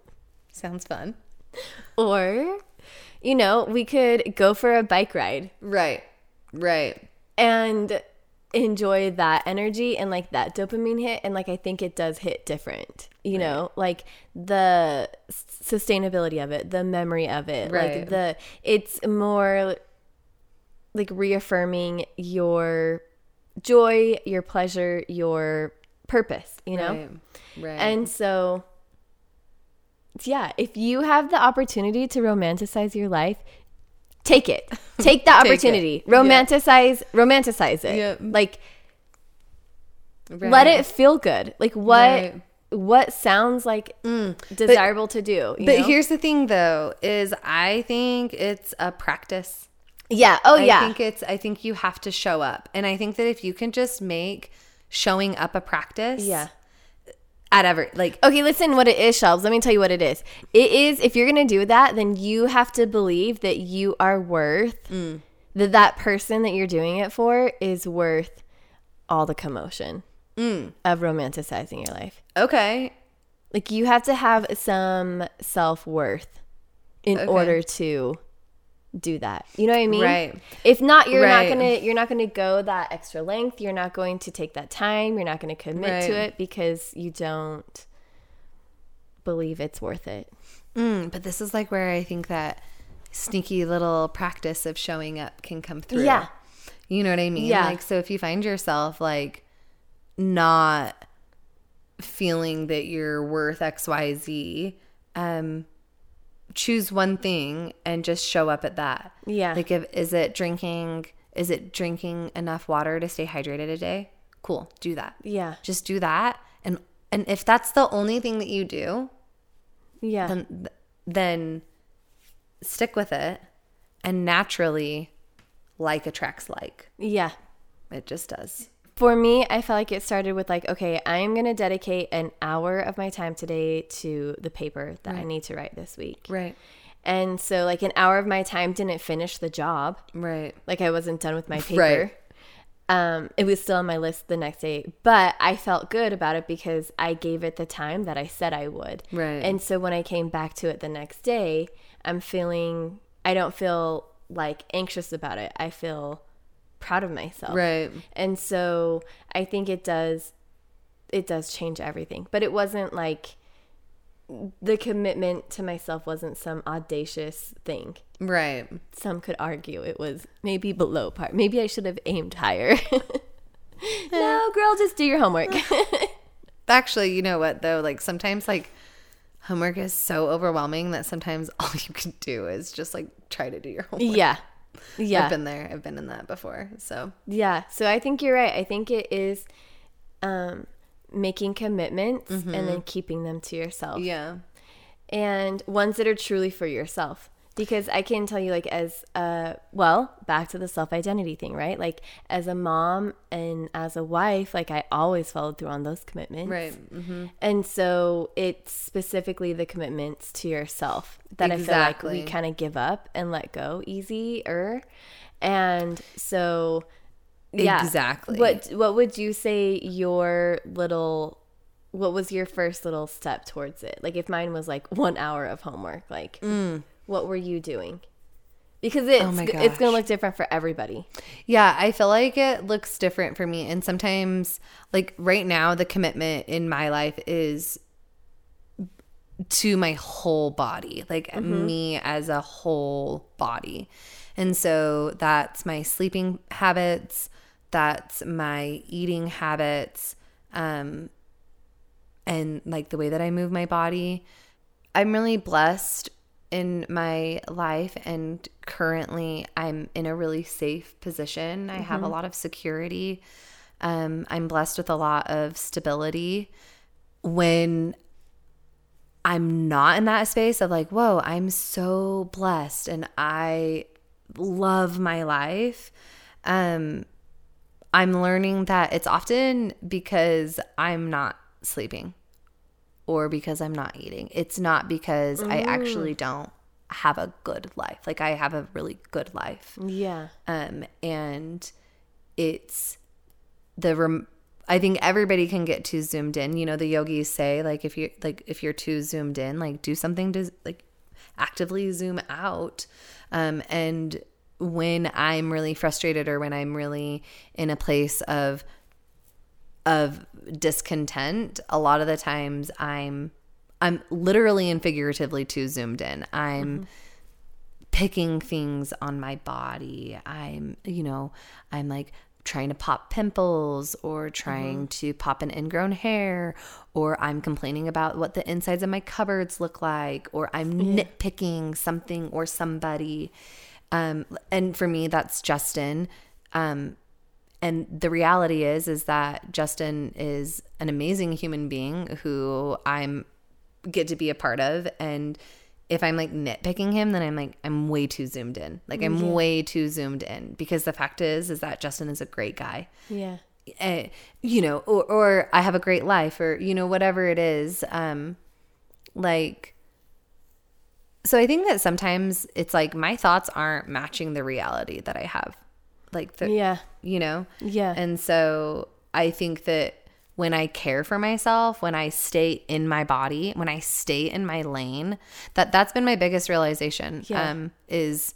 sounds fun. Or, you know, we could go for a bike ride. Right. Right. And enjoy that energy and like that dopamine hit and like i think it does hit different you know like the sustainability of it the memory of it Right. like the it's more like reaffirming your joy your pleasure your purpose you know Right. Right. and so yeah if you have the opportunity to romanticize your life take it [LAUGHS] take that Take it. opportunity Yeah. romanticize romanticize it Yeah. like Right. let it feel good like what Right. Mm. what sounds like desirable to do you But know? here's the thing though is I think it's a practice. yeah oh I yeah I think it's I think you have to show up. And I think that if you can just make showing up a practice yeah at every like Okay, listen what it is, Shelves. Let me tell you what it is. It is if you're to do that, then you have to believe that you are worth mm. that that person that you're doing it for is worth all the commotion. Mm. of romanticizing your life. Okay. Like you have to have some self worth in Okay. order to do that. You know what I mean? Right. If not, you're Right. not gonna you're not gonna go that extra length. You're not going to take that time. You're not gonna commit to it because you don't believe it's worth it. Mm, but this is like where I think that sneaky little practice of showing up can come through. Yeah. You know what I mean? Yeah. Like, so if you find yourself like not feeling that you're worth XYZ, um, choose one thing and just show up at that. Yeah. Like, if, is it drinking, is it drinking enough water to stay hydrated a day? Cool. Do that. Yeah. Just do that. And, and if that's the only thing that you do, Yeah. then then stick with it and naturally like attracts like yeah. it just does For me, I felt like it started with like, okay, I'm gonna dedicate an hour of my time today to the paper that I need to write this week. right And so like an hour of my time didn't finish the job. right Like I wasn't done with my paper. Right. Um, it was still on my list the next day, but I felt good about it because I gave it the time that I said I would. Right. And so when I came back to it the next day, I'm feeling I don't feel like anxious about it. I feel proud of myself. right And so I think it does it does change everything. But it wasn't like the commitment to myself wasn't some audacious thing. right Some could argue it was maybe below par. Maybe I should have aimed higher. [LAUGHS] no, eh. girl, just do your homework. [LAUGHS] actually you know what though like sometimes like homework is so overwhelming that sometimes [LAUGHS] all you can do is just like try to do your homework yeah. Yeah. i've been there i've been in that before so Yeah. So I think you're right. I think it is um, making commitments and then keeping them to yourself. yeah and ones that are truly for yourself because i can tell you like as uh well back to the self identity thing right? Like as a mom and as a wife like i always followed through on those commitments. Right hmm and so it's specifically the commitments to yourself that i feel like we kind of give up and let go easier. And so yeah. Exactly. what what would you say your little what was your first little step towards it? Like if mine was like one hour of homework like what were you doing because it's. Oh it's gonna look different for everybody Yeah, I feel like it looks different for me. And sometimes, like right now, the commitment in my life is to my whole body, like me as a whole body. And so that's my sleeping habits, that's my eating habits, um, and like the way that I move my body. I'm really blessed in my life and currently I'm in a really safe position. I have a lot of security. Um, I'm blessed with a lot of stability. When I'm not in that space of like, whoa, I'm so blessed and I love my life. Um, I'm learning that it's often because I'm not sleeping or because I'm not eating. It's not because I actually don't have a good life. Like I have a really good life. yeah Um, and it's the rem- I think everybody can get too zoomed in. You know, the yogis say like if you like if you're too zoomed in, like do something to like actively zoom out. Um, and when I'm really frustrated or when I'm really in a place of of discontent, a lot of the times I'm I'm literally and figuratively too zoomed in. I'm picking things on my body. I'm, you know, I'm like trying to pop pimples or trying to pop an ingrown hair or I'm complaining about what the insides of my cupboards look like or I'm nitpicking something or somebody. Um and for me that's Justin. Um and the reality is is that Justin is an amazing human being who I'm get to be a part of and if I'm like nitpicking him then I'm like I'm way too zoomed in. Like I'm way too zoomed in because the fact is is that Justin is a great guy. yeah Uh, you know, or or I have a great life or you know whatever it is um like so I think that sometimes it's like my thoughts aren't matching the reality that I have. Like the yeah you know? Yeah. And so I think that when I care for myself, when I stay in my body, when I stay in my lane, that that's been my biggest realization. Yeah. Um, is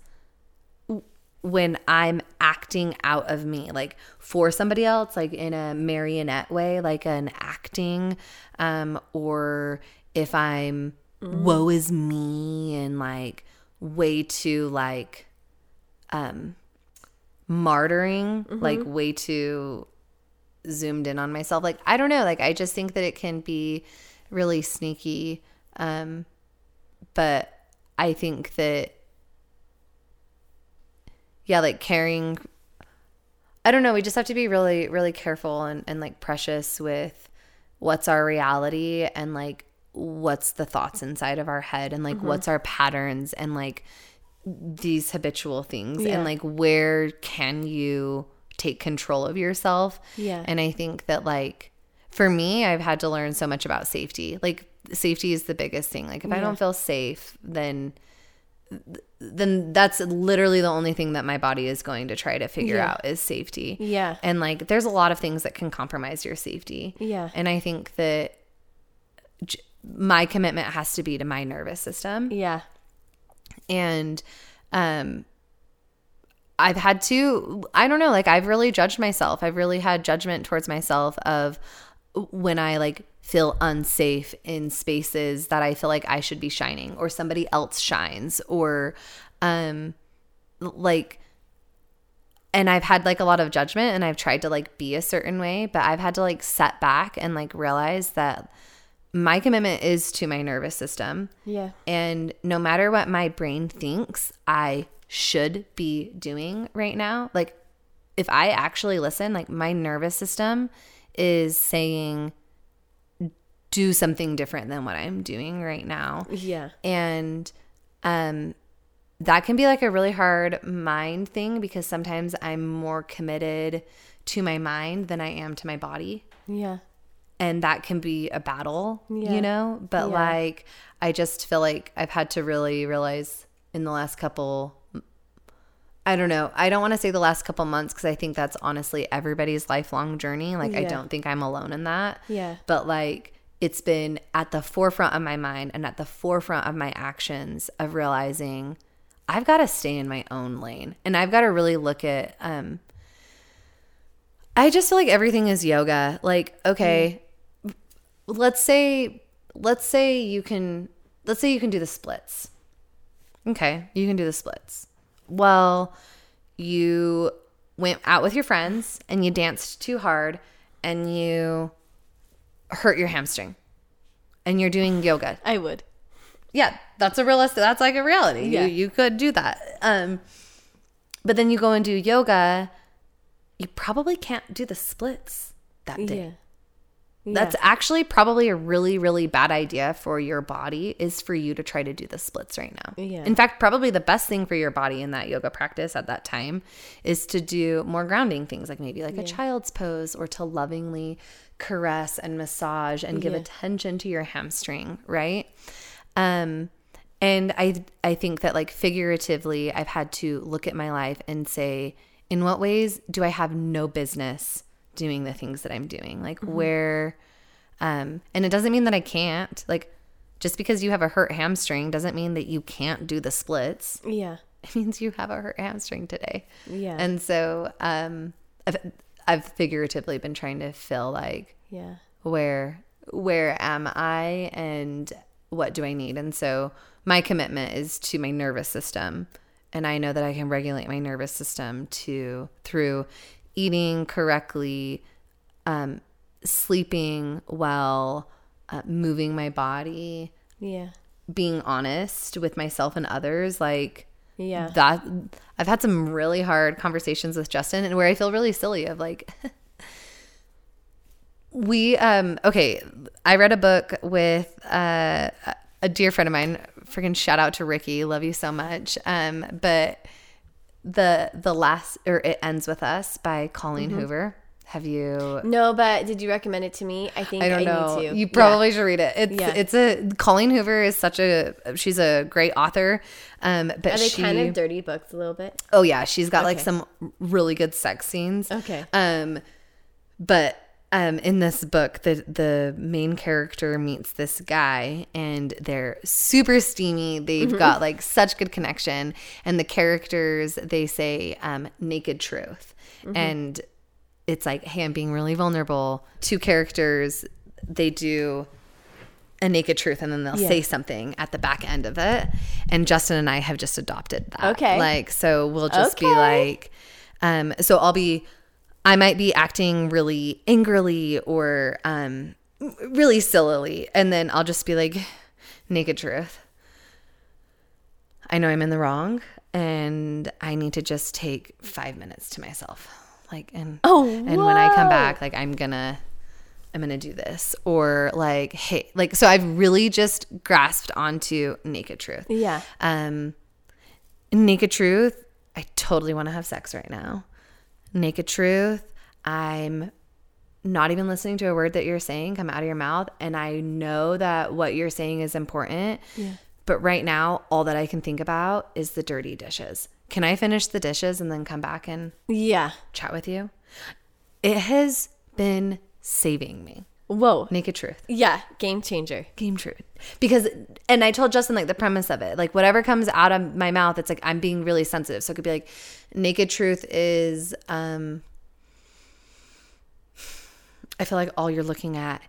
when I'm acting out of me, like for somebody else, like in a marionette way, like an acting, um, or if I'm woe is me and like way too like um martyring, like way too zoomed in on myself. Like I don't know, like I just think that it can be really sneaky. Um but I think that yeah, like caring I don't know, we just have to be really really careful and and like precious with what's our reality and like what's the thoughts inside of our head and like what's our patterns and like these habitual things Yeah. and like where can you take control of yourself Yeah. and i think that like for me i've had to learn so much about safety like safety is the biggest thing like if i don't feel safe then then that's literally the only thing that my body is going to try to figure Yeah. out is safety Yeah. and like there's a lot of things that can compromise your safety Yeah. and i think that j- my commitment has to be to my nervous system Yeah. And um I've had to I don't know like I've really judged myself. I've really had judgment towards myself of when I like feel unsafe in spaces that I feel like I should be shining or somebody else shines or um like and I've had like a lot of judgment and I've tried to like be a certain way, but I've had to like set back and like realize that my commitment is to my nervous system. Yeah. And no matter what my brain thinks I should be doing right now, like if I actually listen, like my nervous system is saying, do something different than what I'm doing right now. Yeah. And um, that can be like a really hard mind thing because sometimes I'm more committed to my mind than I am to my body Yeah. And that can be a battle, Yeah. you know? But Yeah. like I just feel like I've had to really realize in the last couple I don't know. I don't want to say the last couple months cuz I think that's honestly everybody's lifelong journey. Like I don't think I'm alone in that. Yeah. But like it's been at the forefront of my mind and at the forefront of my actions of realizing I've got to stay in my own lane and I've got to really look at um I just feel like everything is yoga. Like, okay, let's say let's say you can let's say you can do the splits. Okay, you can do the splits. Well, you went out with your friends and you danced too hard and you hurt your hamstring. And you're doing yoga I would. yeah, that's a realistic. That's like a reality. Yeah. You you could do that. Um, but then you go and do yoga. You probably can't do the splits that day. Yeah. That's actually probably a really really bad idea for your body. Is for you to try to do the splits right now. Yeah. In fact, probably the best thing for your body in that yoga practice at that time is to do more grounding things, like maybe like a child's pose, or to lovingly caress and massage and give Yeah. attention to your hamstring. Right. Um, and I I think that like figuratively, I've had to look at my life and say, in what ways do I have no business doing the things that I'm doing? Like where, um, and it doesn't mean that I can't. Like just because you have a hurt hamstring doesn't mean that you can't do the splits. Yeah. [LAUGHS] It means you have a hurt hamstring today. Yeah. And so, um, I've I've figuratively been trying to feel like Yeah. where where am I and what do I need? And so my commitment is to my nervous system and I know that I can regulate my nervous system to through eating correctly, um, sleeping well, uh, moving my body, Yeah. being honest with myself and others like Yeah. that I've had some really hard conversations with Justin and where I feel really silly of like [LAUGHS] we um okay, I read a book with uh a dear friend of mine, freaking shout out to Ricky, love you so much. Um but the the last or it ends with us by Colleen Mm-hmm. Hoover. Have you No, but did you recommend it to me? I think I don't I know. need to. You Yeah. probably should read it. It's Yeah. it's a Colleen Hoover is such a she's a great author. Um but Are they she kind of dirty books a little bit? Oh yeah, she's got like some really good sex scenes. Okay. Um but um, in this book, the the main character meets this guy, and they're super steamy. They've got like such good connection, and the characters they say um, naked truth, and it's like, hey, I'm being really vulnerable. Two characters, they do a naked truth and then they'll say something at the back end of it. And Justin and I have just adopted that. Okay. Like, so we'll just be like, um, so I'll be, I might be acting really angrily or um, really sillily. And then I'll just be like, naked truth. I know I'm in the wrong and I need to just take five minutes to myself. Like, and, Oh, and when I come back, like, I'm gonna, I'm gonna do this. Or like, hey, like, so I've really just grasped onto naked truth. Yeah. Um, naked truth, I totally want to have sex right now. Naked truth, I'm not even listening to a word that you're saying come out of your mouth. And I know that what you're saying is important. Yeah. But right now, all that I can think about is the dirty dishes. Can I finish the dishes and then come back and Yeah. chat with you? It has been saving me. Whoa. Naked truth. Yeah. Game changer. Game truth. Because, and I told Justin like the premise of it, like whatever comes out of my mouth, it's like I'm being really sensitive. So it could be like, naked truth is, um, I feel like all you're looking at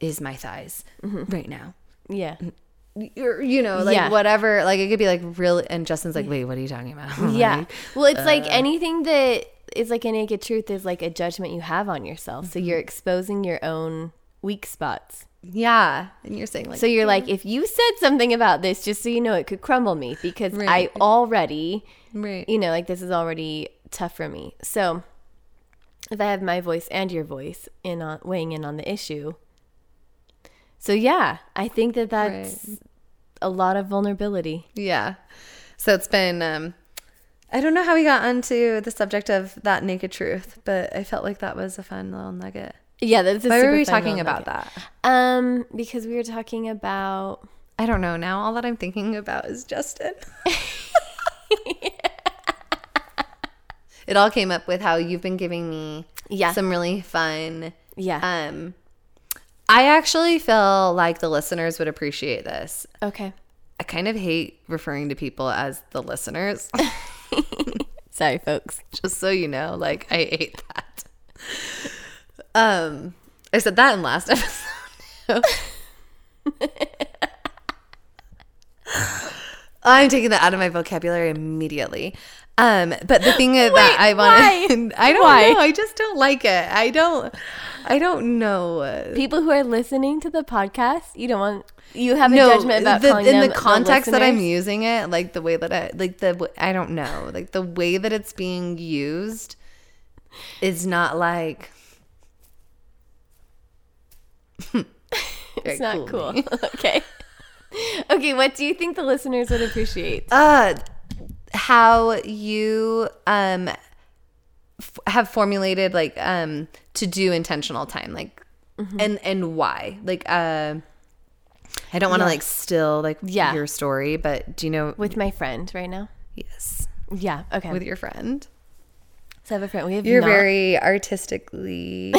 is my thighs right now. Yeah. You're, you know, like Yeah. whatever, like it could be like really, and Justin's like, wait, what are you talking about? [LAUGHS] Yeah. Like, Well, it's like uh, anything that is like a naked truth is like a judgment you have on yourself. So Mm-hmm. you're exposing your own weak spots. yeah. And you're saying like, So you're like, if you said something about this, just so you know, it could crumble me because Right. I already, right. you know, like this is already tough for me. So if I have my voice and your voice in on weighing in on the issue. So yeah, I think that that's a lot of vulnerability. Yeah. So it's been um I don't know how we got onto the subject of that naked truth, but I felt like that was a fun little nugget. Yeah, that's a Why were we talking about that? Um, because we were talking about I don't know. Now all that I'm thinking about is Justin. [LAUGHS] it all came up with how you've been giving me Yeah. some really fun yeah. um I actually feel like the listeners would appreciate this. okay. I kind of hate referring to people as the listeners. [LAUGHS] [LAUGHS] Sorry, folks. just so you know like i hate that um i said that in last [LAUGHS] episode. I'm taking that out of my vocabulary immediately. Um but the thing is that i want [LAUGHS] i don't Why? know. I just don't like it. I don't i don't know. People who are listening to the podcast, you don't want you have a no, judgment about the, in the context that I'm using it, like the way that I, like the, I don't know, like the way that it's being used is not like. It's not cool. [LAUGHS] okay. Okay, what do you think the listeners would appreciate? Uh, how you um f- have formulated like um to do intentional time, like, Mm-hmm. and and why, like uh. I don't want to Yeah. like still like Yeah. your story, but do you know? With my friend right now? yes, Yeah. Okay. with your friend. so I have a friend. We have You're not- very artistically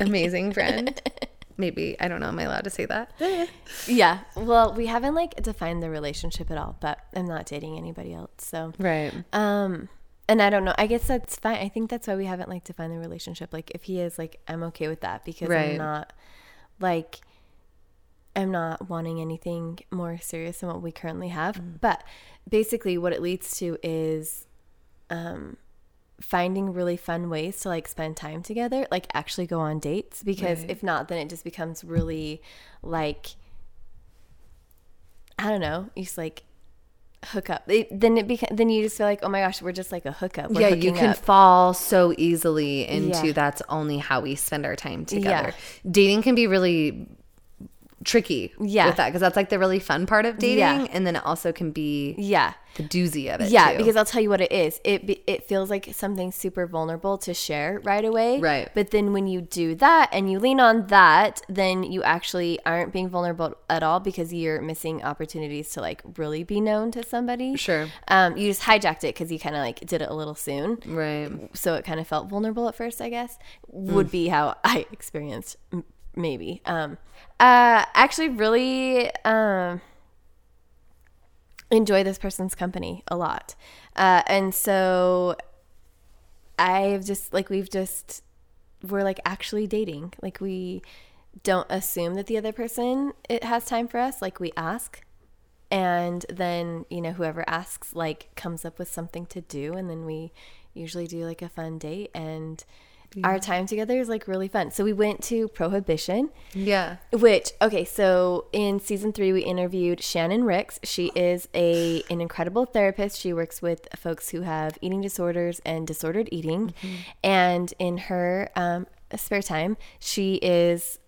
amazing friend. [LAUGHS] Maybe I don't know. Am I allowed to say that? [LAUGHS] Yeah. Well, we haven't like defined the relationship at all, but I'm not dating anybody else. So Right. Um, and I don't know. I guess that's fine. I think that's why we haven't like defined the relationship. Like, if he is like, I'm okay with that because Right. I'm not like, I'm not wanting anything more serious than what we currently have. Mm. But basically, what it leads to is, um, finding really fun ways to like spend time together, like actually go on dates. Because Right. if not, then it just becomes really like, I don't know. You just like hook up. It, then it beca- then you just feel like, oh my gosh, we're just like a hookup. We're yeah, you can up. fall so easily into Yeah. that's only how we spend our time together. Dating can be really tricky Yeah. with that because that's like the really fun part of dating Yeah. and then it also can be Yeah. the doozy of it Yeah, too. because I'll tell you what it is. It be- it feels like something super vulnerable to share right away. Right. But then when you do that and you lean on that, then you actually aren't being vulnerable at all because you're missing opportunities to like really be known to somebody. Sure. Um, you just hijacked it because you kind of like did it a little soon. right so it kind of felt vulnerable at first i guess would be how i [LAUGHS] experienced maybe. Um uh actually really um enjoy this person's company a lot. Uh and so i've just like we've just we're like actually dating. Like we don't assume that the other person it has time for us. Like we ask. And then you know whoever asks like comes up with something to do. And then we usually do like a fun date. And our time together is like really fun. So we went to prohibition. Yeah. Which okay so in season three we interviewed shannon ricks. She is a an incredible therapist. She works with folks who have eating disorders and disordered eating. And in her um, spare time she is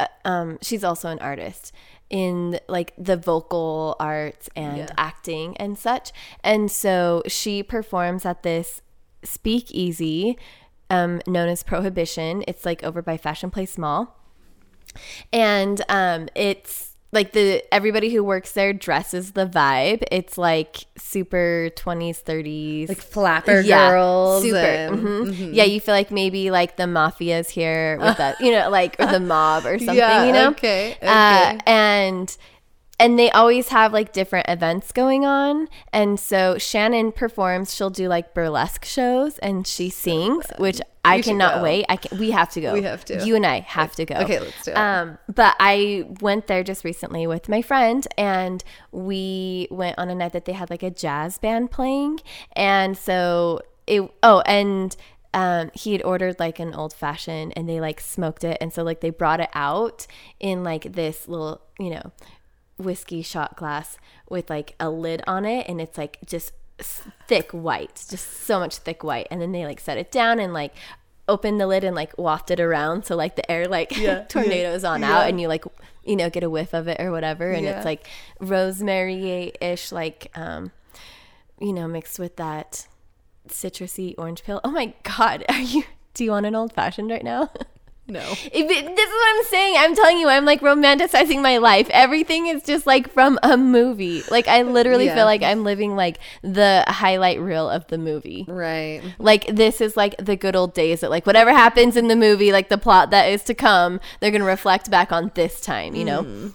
uh, um, she's also an artist in like the vocal arts and Yeah. acting and such. And so she performs at this speakeasy um, known as Prohibition. It's like over by Fashion Place Mall. And um, it's like the everybody who works there dresses the vibe. It's like super 20s, 30s. like flapper girls Super. and- mhm. Yeah, you feel like maybe like the mafia's here with that, you know, like or the [LAUGHS] mob or something, Yeah, you know? okay, Uh, okay. and and they always have like different events going on. And so Shannon performs, she'll do like burlesque shows and she sings, which I cannot go. wait. I can, we have to go. We have to. You and I have to go. Okay, let's do it. Um, but I went there just recently with my friend, and we went on a night that they had like a jazz band playing, and so it. Oh, and um, he had ordered like an old fashioned, and they like smoked it, and so like they brought it out in like this little, you know, whiskey shot glass with like a lid on it, and it's like just thick white, just so much thick white, and then they like set it down and like open the lid and like waft it around so like the air like Yeah, [LAUGHS] tornadoes on yeah. out and you like you know get a whiff of it or whatever. And Yeah. it's like rosemary ish like um you know mixed with that citrusy orange peel. Oh my god. [LAUGHS] Are you do you want an old fashioned right now [LAUGHS] no it- this is what I'm saying. I'm telling you, I'm like romanticizing my life. Everything is just like from a movie. Like I literally Yeah. feel like I'm living like the highlight reel of the movie. right Like this is like the good old days that like whatever happens in the movie, like the plot that is to come, they're gonna reflect back on this time, you know.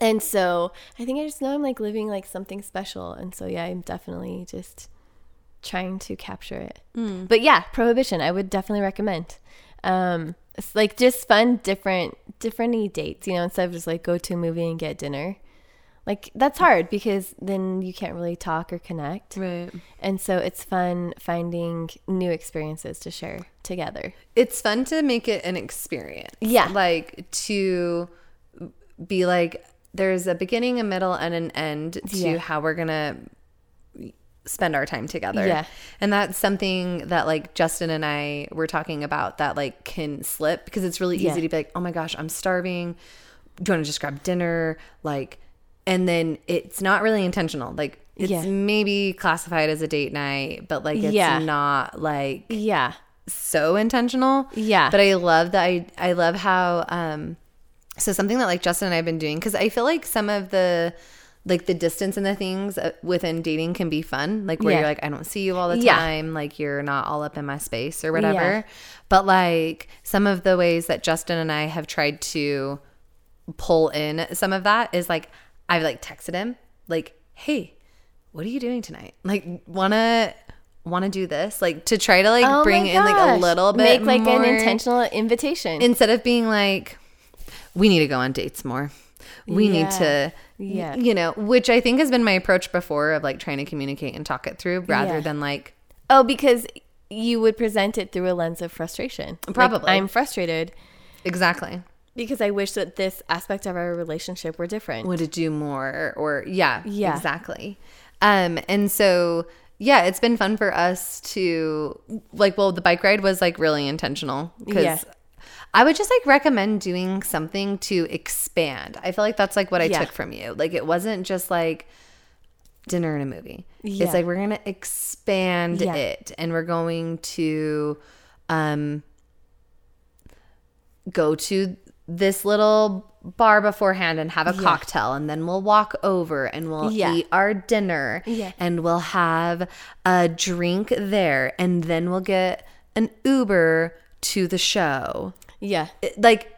And so I think I just know I'm like living like something special, and so yeah, I'm definitely just trying to capture it. But yeah, Prohibition, I would definitely recommend. Um, it's like just fun, different, different dates, you know, instead of just like go to a movie and get dinner. Like that's hard because then you can't really talk or connect. right And so it's fun finding new experiences to share together. it's fun to make it an experience. Yeah. Like to be like, there's a beginning, a middle, and an end to Yeah. how we're going to spend our time together. Yeah. And that's something that like Justin and I were talking about that like can slip because it's really easy Yeah. to be like, oh my gosh, I'm starving. Do you want to just grab dinner? Like, and then it's not really intentional. Like, it's Yeah. maybe classified as a date night, but like it's Yeah. not like Yeah. so intentional. Yeah. But I love that I I love how um so something that like Justin and I've been doing cuz I feel like some of the like the distance and the things uh, within dating can be fun like where Yeah. you're like I don't see you all the Yeah. time like you're not all up in my space or whatever. But like some of the ways that Justin and I have tried to pull in some of that is like I've like texted him like hey what are you doing tonight? Like wanna wanna do this? Like to try to like Oh bring in like a little bit Make like more an intentional invitation. instead of being like we need to go on dates more. We need to Yeah. you know which i think has been my approach before of like trying to communicate and talk it through rather Yeah. than like oh, because you would present it through a lens of frustration. Like, Probably. I'm frustrated exactly because I wish that this aspect of our relationship were different. would it do more or yeah Yeah. exactly um and so yeah it's been fun for us to like well the bike ride was like really intentional because Yeah. I would just like recommend doing something to expand. I feel like that's like what I Yeah. took from you. Like it wasn't just like dinner and a movie. Yeah. It's like we're gonna expand Yeah. it and we're going to um go to this little bar beforehand and have a cocktail and then we'll walk over and we'll Yeah. eat our dinner Yeah. and we'll have a drink there and then we'll get an Uber to the show. Yeah. It- like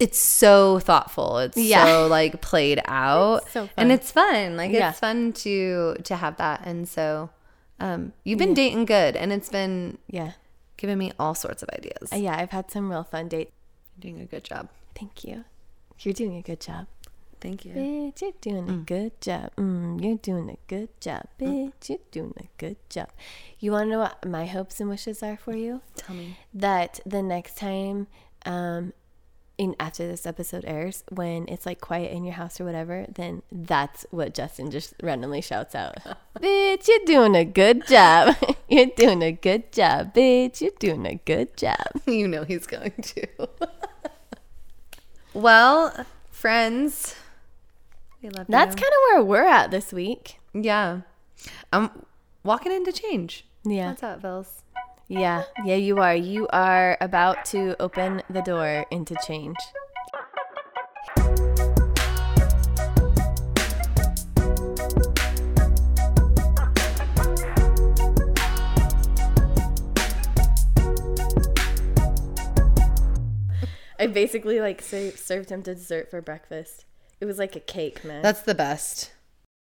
it's so thoughtful. It's Yeah. so like played [LAUGHS] out. so And it's fun. Like Yeah. it's fun to to have that. And so um you've been dating good and it's been Yeah. giving me all sorts of ideas. Uh, Yeah, I've had some real fun dates. You're doing a good job. Thank you. You're doing a good job. Thank you. Bitch, you're doing a good job. Mm, you're doing a good job. Bitch, you're doing a good job. You want to know what my hopes and wishes are for you? Tell me. That the next time, um, in after this episode airs, when it's like quiet in your house or whatever, then that's what Justin just randomly shouts out. [LAUGHS] bitch, you're doing a good job. [LAUGHS] you're doing a good job. Bitch, you're doing a good job. [LAUGHS] You know he's going to. well, friends, we love That's kind of where we're at this week. yeah. I'm walking into change. Yeah. What's up, Vils? Yeah, yeah, you are. You are about to open the door into change. I basically like ser- served him dessert for breakfast. It was like a cake, man. That's the best.